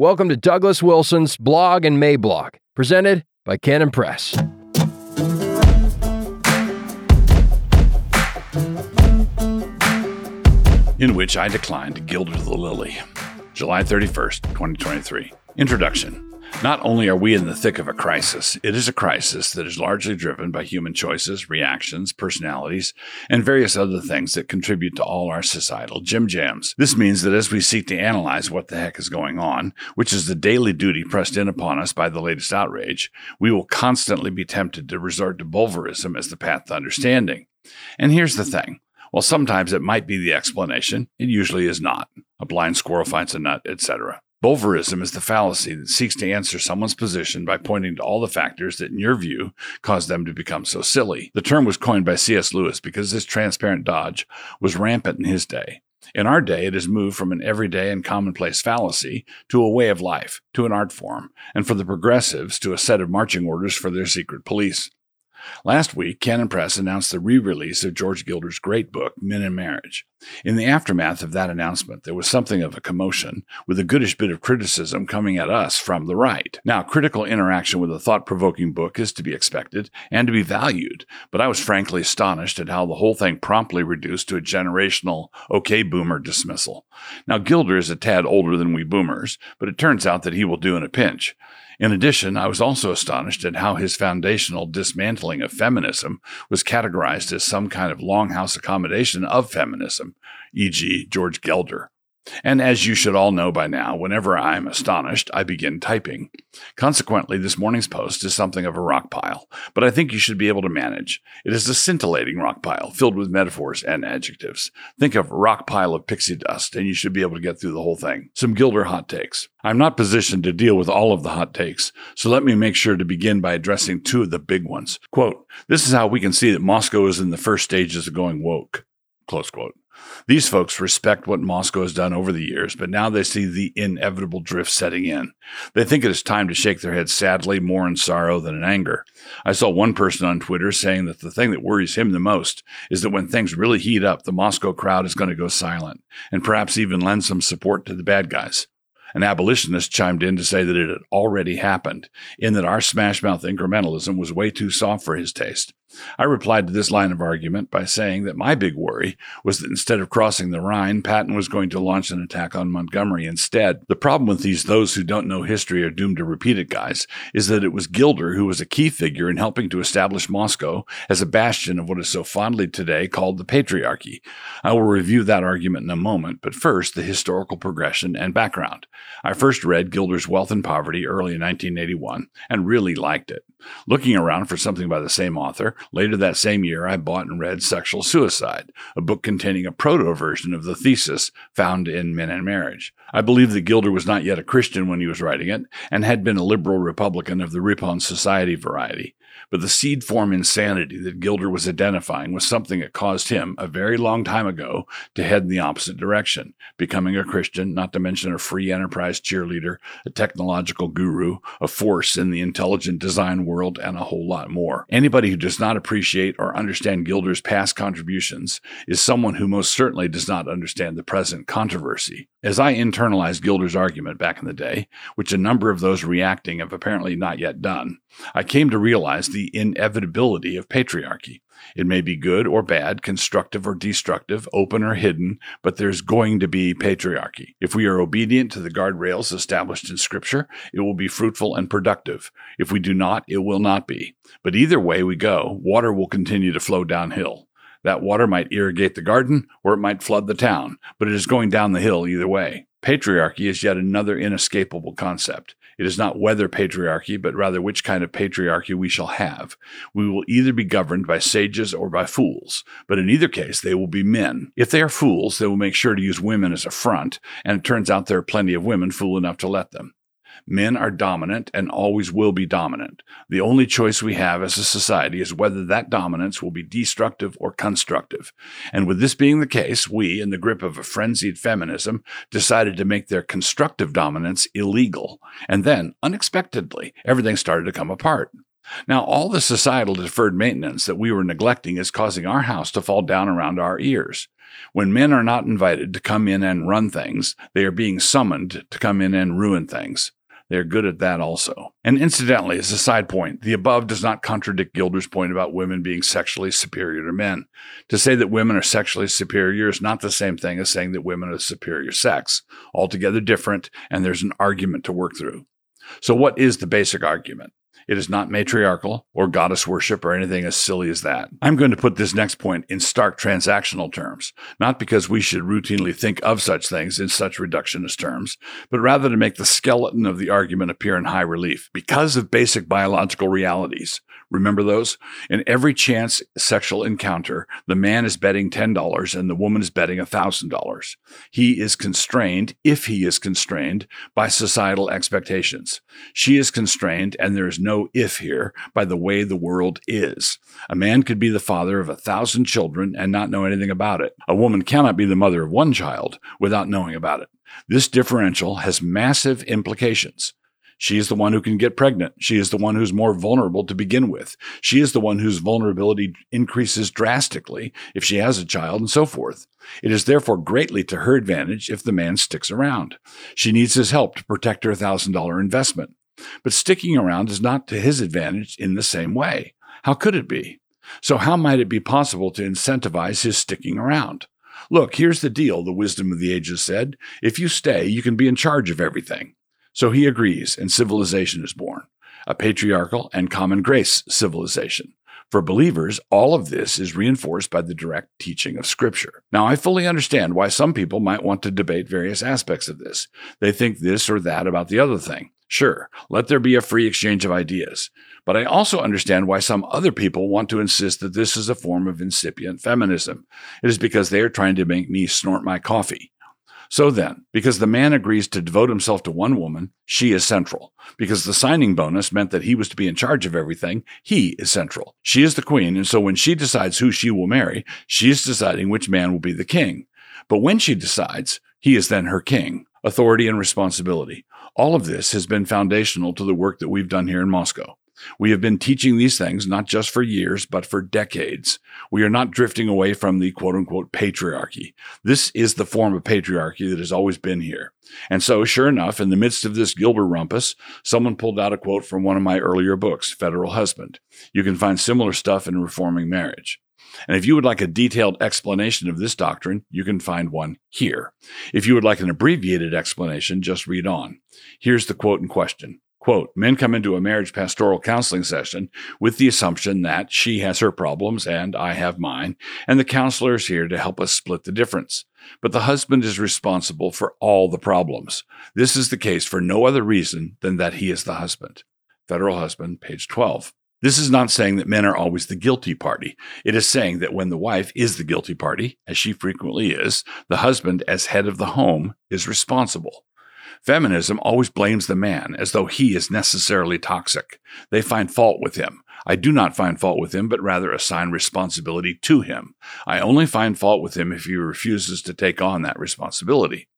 Welcome to Douglas Wilson's Blog and Mablog, presented by Canon Press. In which I declined Gilder the Lily. July 31st, 2023. Introduction. Not only are we in the thick of a crisis, it is a crisis that is largely driven by human choices, reactions, personalities, and various other things that contribute to all our societal jim jams. This means that as we seek to analyze what the heck is going on, which is the daily duty pressed in upon us by the latest outrage, we will constantly be tempted to resort to bulverism as the path to understanding. And here's the thing. While sometimes it might be the explanation, it usually is not. A blind squirrel finds a nut, etc. Bulverism is the fallacy that seeks to answer someone's position by pointing to all the factors that, in your view, caused them to become so silly. The term was coined by C.S. Lewis because this transparent dodge was rampant in his day. In our day, it has moved from an everyday and commonplace fallacy to a way of life, to an art form, and for the progressives to a set of marching orders for their secret police. Last week, Canon Press announced the re release of George Gilder's great book, Men and Marriage. In the aftermath of that announcement, there was something of a commotion, with a goodish bit of criticism coming at us from the right. Now, critical interaction with a thought provoking book is to be expected and to be valued, but I was frankly astonished at how the whole thing promptly reduced to a generational, okay, boomer dismissal. Now, Gilder is a tad older than we boomers, but it turns out that he will do in a pinch. In addition, I was also astonished at how his foundational dismantling of feminism was categorized as some kind of longhouse accommodation of feminism, e.g., George Gilder. And as you should all know by now, whenever I am astonished, I begin typing. Consequently, this morning's post is something of a rock pile, but I think you should be able to manage. It is a scintillating rock pile filled with metaphors and adjectives. Think of rock pile of pixie dust, and you should be able to get through the whole thing. Some Gilder hot takes. I'm not positioned to deal with all of the hot takes, so let me make sure to begin by addressing two of the big ones. Quote, this is how we can see that Moscow is in the first stages of going woke. Close quote. These folks respect what Moscow has done over the years, but now they see the inevitable drift setting in. They think it is time to shake their heads sadly, more in sorrow than in anger. I saw one person on Twitter saying that the thing that worries him the most is that when things really heat up, the Moscow crowd is going to go silent and perhaps even lend some support to the bad guys. An abolitionist chimed in to say that it had already happened, in that our smashmouth incrementalism was way too soft for his taste. I replied to this line of argument by saying that my big worry was that instead of crossing the Rhine, Patton was going to launch an attack on Montgomery instead. The problem with these those who don't know history are doomed to repeat it guys is that it was Gilder who was a key figure in helping to establish Moscow as a bastion of what is so fondly today called the patriarchy. I will review that argument in a moment, but first the historical progression and background. I first read Gilder's Wealth and Poverty early in 1981 and really liked it. Looking around for something by the same author, Later that same year, I bought and read Sexual Suicide, a book containing a proto version of the thesis found in Men and Marriage. I believe that Gilder was not yet a Christian when he was writing it, and had been a liberal Republican of the Ripon Society variety. But the seed form insanity that Gilder was identifying was something that caused him, a very long time ago, to head in the opposite direction, becoming a Christian, not to mention a free enterprise cheerleader, a technological guru, a force in the intelligent design world, and a whole lot more. Anybody who does not appreciate or understand Gilder's past contributions is someone who most certainly does not understand the present controversy. As I internalized Gilder's argument back in the day, which a number of those reacting have apparently not yet done, I came to realize the inevitability of patriarchy. It may be good or bad, constructive or destructive, open or hidden, but there's going to be patriarchy. If we are obedient to the guardrails established in Scripture, it will be fruitful and productive. If we do not, it will not be. But either way we go, water will continue to flow downhill. That water might irrigate the garden or it might flood the town, but it is going down the hill either way. Patriarchy is yet another inescapable concept. It is not whether patriarchy, but rather which kind of patriarchy we shall have. We will either be governed by sages or by fools, but in either case, they will be men. If they are fools, they will make sure to use women as a front, and it turns out there are plenty of women fool enough to let them. Men are dominant and always will be dominant. The only choice we have as a society is whether that dominance will be destructive or constructive. And with this being the case, we, in the grip of a frenzied feminism, decided to make their constructive dominance illegal. And then, unexpectedly, everything started to come apart. Now, all the societal deferred maintenance that we were neglecting is causing our house to fall down around our ears. When men are not invited to come in and run things, they are being summoned to come in and ruin things. They're good at that also. And incidentally, as a side point, the above does not contradict Gilder's point about women being sexually superior to men. To say that women are sexually superior is not the same thing as saying that women are superior sex. Altogether different, and there's an argument to work through. So, what is the basic argument? It is not matriarchal or goddess worship or anything as silly as that. I'm going to put this next point in stark transactional terms, not because we should routinely think of such things in such reductionist terms, but rather to make the skeleton of the argument appear in high relief. Because of basic biological realities, Remember those? In every chance sexual encounter, the man is betting $10 and the woman is betting $1,000. He is constrained, if he is constrained, by societal expectations. She is constrained, and there is no if here, by the way the world is. A man could be the father of a thousand children and not know anything about it. A woman cannot be the mother of one child without knowing about it. This differential has massive implications. She is the one who can get pregnant. She is the one who's more vulnerable to begin with. She is the one whose vulnerability increases drastically if she has a child and so forth. It is therefore greatly to her advantage if the man sticks around. She needs his help to protect her $1,000 investment. But sticking around is not to his advantage in the same way. How could it be? So, how might it be possible to incentivize his sticking around? Look, here's the deal, the wisdom of the ages said. If you stay, you can be in charge of everything. So he agrees, and civilization is born, a patriarchal and common grace civilization. For believers, all of this is reinforced by the direct teaching of Scripture. Now, I fully understand why some people might want to debate various aspects of this. They think this or that about the other thing. Sure, let there be a free exchange of ideas. But I also understand why some other people want to insist that this is a form of incipient feminism. It is because they are trying to make me snort my coffee. So then, because the man agrees to devote himself to one woman, she is central. Because the signing bonus meant that he was to be in charge of everything, he is central. She is the queen, and so when she decides who she will marry, she is deciding which man will be the king. But when she decides, he is then her king. Authority and responsibility. All of this has been foundational to the work that we've done here in Moscow. We have been teaching these things not just for years, but for decades. We are not drifting away from the quote unquote patriarchy. This is the form of patriarchy that has always been here. And so, sure enough, in the midst of this Gilder rumpus, someone pulled out a quote from one of my earlier books, Federal Husband. You can find similar stuff in Reforming Marriage. And if you would like a detailed explanation of this doctrine, you can find one here. If you would like an abbreviated explanation, just read on. Here's the quote in question Quote, men come into a marriage pastoral counseling session with the assumption that she has her problems and I have mine, and the counselor is here to help us split the difference. But the husband is responsible for all the problems. This is the case for no other reason than that he is the husband. Federal Husband, page 12. This is not saying that men are always the guilty party. It is saying that when the wife is the guilty party, as she frequently is, the husband, as head of the home, is responsible. Feminism always blames the man as though he is necessarily toxic. They find fault with him. I do not find fault with him, but rather assign responsibility to him. I only find fault with him if he refuses to take on that responsibility.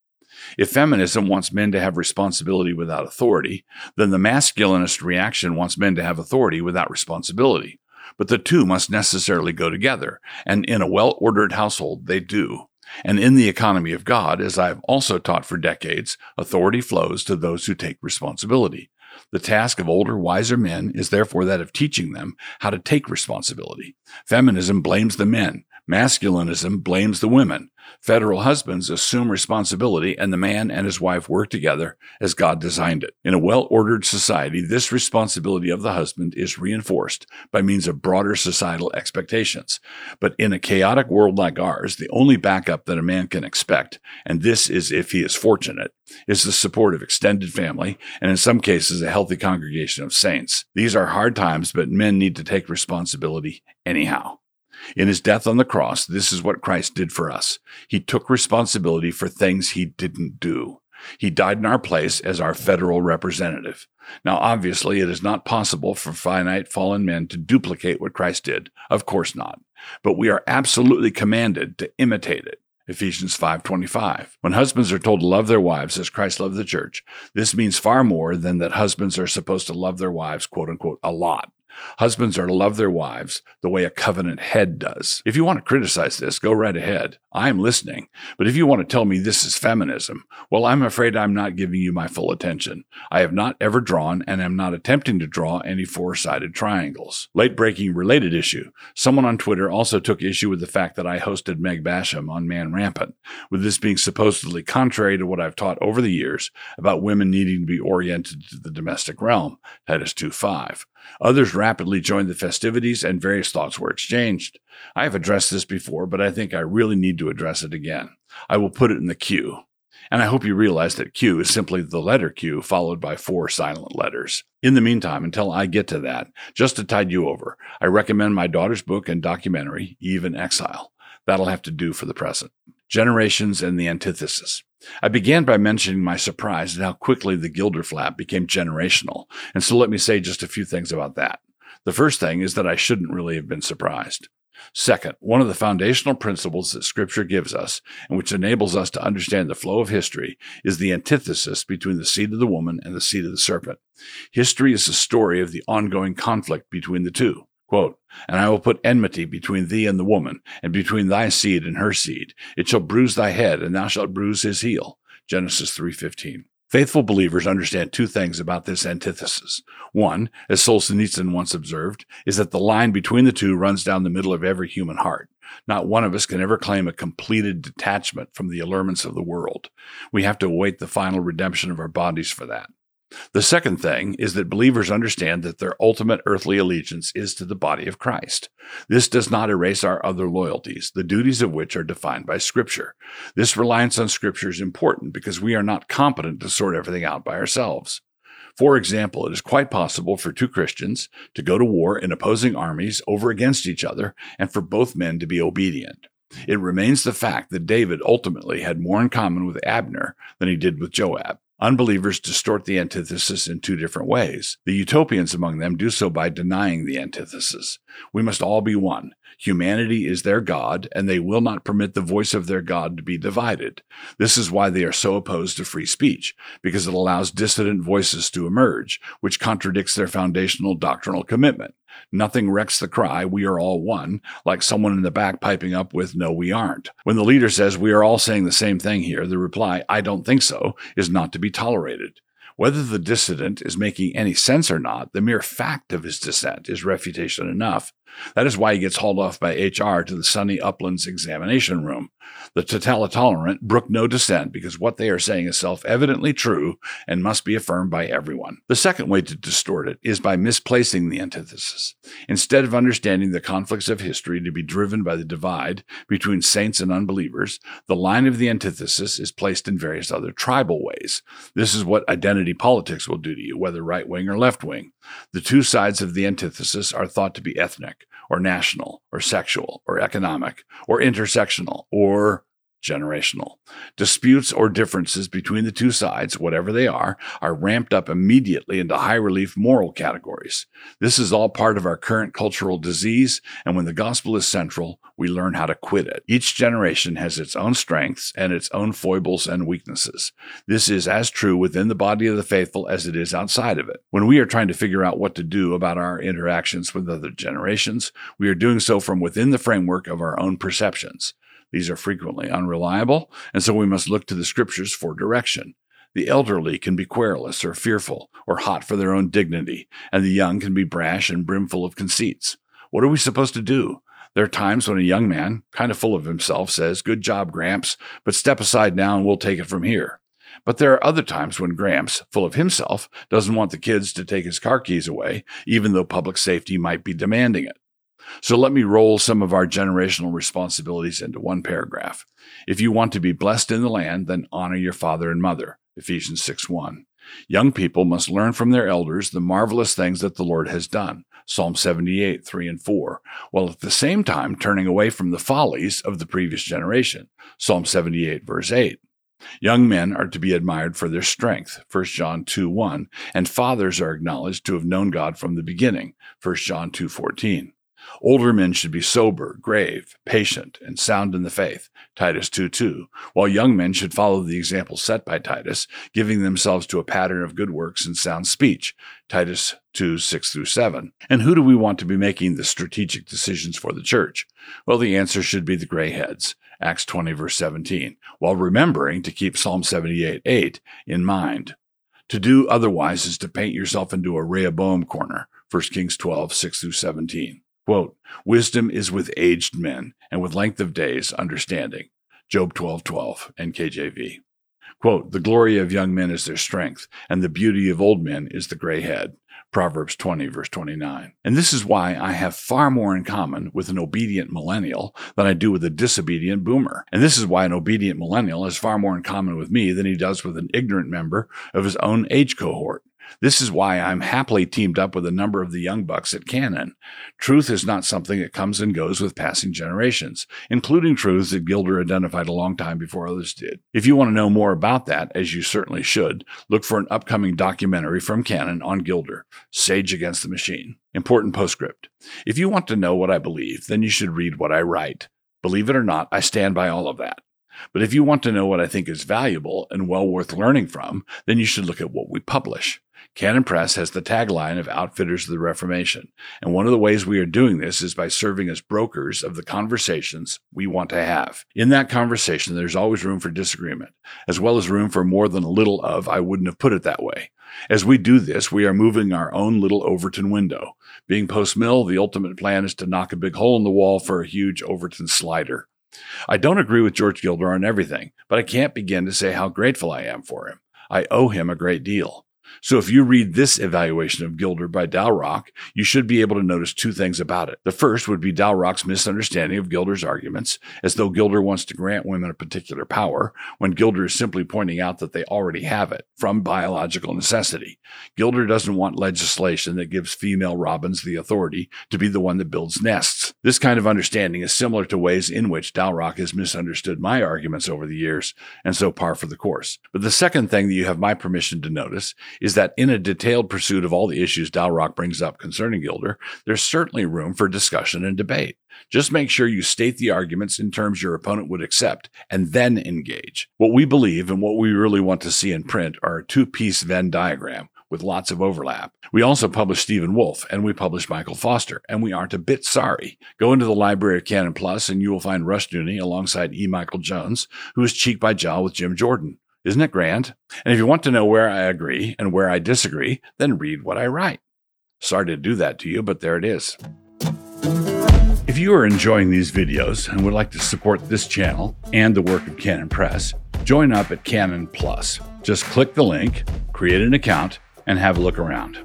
If feminism wants men to have responsibility without authority, then the masculinist reaction wants men to have authority without responsibility. But the two must necessarily go together, and in a well ordered household, they do. And in the economy of God, as I have also taught for decades, authority flows to those who take responsibility. The task of older, wiser men is therefore that of teaching them how to take responsibility. Feminism blames the men. Masculinism blames the women. Federal husbands assume responsibility and the man and his wife work together as God designed it. In a well ordered society, this responsibility of the husband is reinforced by means of broader societal expectations. But in a chaotic world like ours, the only backup that a man can expect, and this is if he is fortunate, is the support of extended family and in some cases a healthy congregation of saints. These are hard times, but men need to take responsibility anyhow. In his death on the cross, this is what Christ did for us. He took responsibility for things he didn't do. He died in our place as our federal representative. Now, obviously, it is not possible for finite fallen men to duplicate what Christ did. Of course not. But we are absolutely commanded to imitate it. Ephesians 5:25. When husbands are told to love their wives as Christ loved the church, this means far more than that husbands are supposed to love their wives, quote unquote, a lot. Husbands are to love their wives the way a covenant head does. If you want to criticize this, go right ahead. I'm listening. But if you want to tell me this is feminism, well, I'm afraid I'm not giving you my full attention. I have not ever drawn and am not attempting to draw any four sided triangles. Late breaking related issue. Someone on Twitter also took issue with the fact that I hosted Meg Basham on Man Rampant, with this being supposedly contrary to what I've taught over the years about women needing to be oriented to the domestic realm. Titus 2 5. Others rapidly joined the festivities and various thoughts were exchanged. I have addressed this before, but I think I really need to address it again. I will put it in the queue. And I hope you realize that Q is simply the letter Q followed by four silent letters. In the meantime, until I get to that, just to tide you over, I recommend my daughter's book and documentary, Eve in Exile. That'll have to do for the present. Generations and the Antithesis. I began by mentioning my surprise at how quickly the Gilder flap became generational, and so let me say just a few things about that. The first thing is that I shouldn't really have been surprised. Second, one of the foundational principles that Scripture gives us, and which enables us to understand the flow of history, is the antithesis between the seed of the woman and the seed of the serpent. History is a story of the ongoing conflict between the two. Quote, and I will put enmity between thee and the woman, and between thy seed and her seed. It shall bruise thy head, and thou shalt bruise his heel. Genesis 3.15. Faithful believers understand two things about this antithesis. One, as Solzhenitsyn once observed, is that the line between the two runs down the middle of every human heart. Not one of us can ever claim a completed detachment from the allurements of the world. We have to await the final redemption of our bodies for that. The second thing is that believers understand that their ultimate earthly allegiance is to the body of Christ. This does not erase our other loyalties, the duties of which are defined by Scripture. This reliance on Scripture is important because we are not competent to sort everything out by ourselves. For example, it is quite possible for two Christians to go to war in opposing armies over against each other and for both men to be obedient. It remains the fact that David ultimately had more in common with Abner than he did with Joab. Unbelievers distort the antithesis in two different ways. The utopians among them do so by denying the antithesis. We must all be one. Humanity is their God, and they will not permit the voice of their God to be divided. This is why they are so opposed to free speech, because it allows dissident voices to emerge, which contradicts their foundational doctrinal commitment. Nothing wrecks the cry, we are all one, like someone in the back piping up with, no, we aren't. When the leader says, we are all saying the same thing here, the reply, I don't think so, is not to be tolerated. Whether the dissident is making any sense or not, the mere fact of his dissent is refutation enough. That is why he gets hauled off by HR to the sunny uplands examination room. The totalitarian brook no dissent because what they are saying is self evidently true and must be affirmed by everyone. The second way to distort it is by misplacing the antithesis. Instead of understanding the conflicts of history to be driven by the divide between saints and unbelievers, the line of the antithesis is placed in various other tribal ways. This is what identity politics will do to you, whether right wing or left wing. The two sides of the antithesis are thought to be ethnic, or national, or sexual, or economic, or intersectional, or generational. Disputes or differences between the two sides, whatever they are, are ramped up immediately into high relief moral categories. This is all part of our current cultural disease, and when the gospel is central, we learn how to quit it. Each generation has its own strengths and its own foibles and weaknesses. This is as true within the body of the faithful as it is outside of it. When we are trying to figure out what to do about our interactions with other generations, we are doing so from within the framework of our own perceptions. These are frequently unreliable, and so we must look to the scriptures for direction. The elderly can be querulous or fearful or hot for their own dignity, and the young can be brash and brimful of conceits. What are we supposed to do? There are times when a young man, kind of full of himself, says, Good job, Gramps, but step aside now and we'll take it from here. But there are other times when Gramps, full of himself, doesn't want the kids to take his car keys away, even though public safety might be demanding it. So let me roll some of our generational responsibilities into one paragraph. If you want to be blessed in the land, then honor your father and mother. Ephesians 6 1. Young people must learn from their elders the marvelous things that the Lord has done. Psalm 78, 3 and 4, while at the same time turning away from the follies of the previous generation. Psalm 78, verse 8. Young men are to be admired for their strength, 1 John 2 1, and fathers are acknowledged to have known God from the beginning, 1 John 2 14. Older men should be sober, grave, patient, and sound in the faith, Titus 2 2, while young men should follow the example set by Titus, giving themselves to a pattern of good works and sound speech, Titus 2 6 through 7. And who do we want to be making the strategic decisions for the church? Well, the answer should be the gray heads, Acts 20, verse 17, while remembering to keep Psalm 78 8 in mind. To do otherwise is to paint yourself into a Rehoboam corner, 1 Kings 12, 6 through 17. Quote, Wisdom is with aged men, and with length of days, understanding. Job 12, 12, NKJV. Quote, The glory of young men is their strength, and the beauty of old men is the gray head. Proverbs 20, verse 29. And this is why I have far more in common with an obedient millennial than I do with a disobedient boomer. And this is why an obedient millennial has far more in common with me than he does with an ignorant member of his own age cohort. This is why I'm happily teamed up with a number of the young bucks at Canon. Truth is not something that comes and goes with passing generations, including truths that Gilder identified a long time before others did. If you want to know more about that, as you certainly should, look for an upcoming documentary from Canon on Gilder, Sage Against the Machine. Important postscript. If you want to know what I believe, then you should read what I write. Believe it or not, I stand by all of that. But if you want to know what I think is valuable and well worth learning from, then you should look at what we publish. Canon Press has the tagline of Outfitters of the Reformation, and one of the ways we are doing this is by serving as brokers of the conversations we want to have. In that conversation, there's always room for disagreement, as well as room for more than a little of, I wouldn't have put it that way. As we do this, we are moving our own little Overton window. Being post mill, the ultimate plan is to knock a big hole in the wall for a huge Overton slider. I don't agree with George Gilder on everything, but I can't begin to say how grateful I am for him. I owe him a great deal. So if you read this evaluation of Gilder by Dalrock, you should be able to notice two things about it. The first would be Dalrock's misunderstanding of Gilder's arguments, as though Gilder wants to grant women a particular power, when Gilder is simply pointing out that they already have it from biological necessity. Gilder doesn't want legislation that gives female robins the authority to be the one that builds nests. This kind of understanding is similar to ways in which Dalrock has misunderstood my arguments over the years, and so par for the course. But the second thing that you have my permission to notice is that in a detailed pursuit of all the issues Dalrock brings up concerning Gilder, there's certainly room for discussion and debate. Just make sure you state the arguments in terms your opponent would accept and then engage. What we believe and what we really want to see in print are a two piece Venn diagram with lots of overlap. We also publish Stephen Wolfe and we publish Michael Foster, and we aren't a bit sorry. Go into the library of Canon Plus and you will find Rushdoony alongside E. Michael Jones, who is cheek by jowl with Jim Jordan. Isn't it grand? And if you want to know where I agree and where I disagree, then read what I write. Sorry to do that to you, but there it is. If you are enjoying these videos and would like to support this channel and the work of Canon Press, join up at Canon Plus. Just click the link, create an account, and have a look around.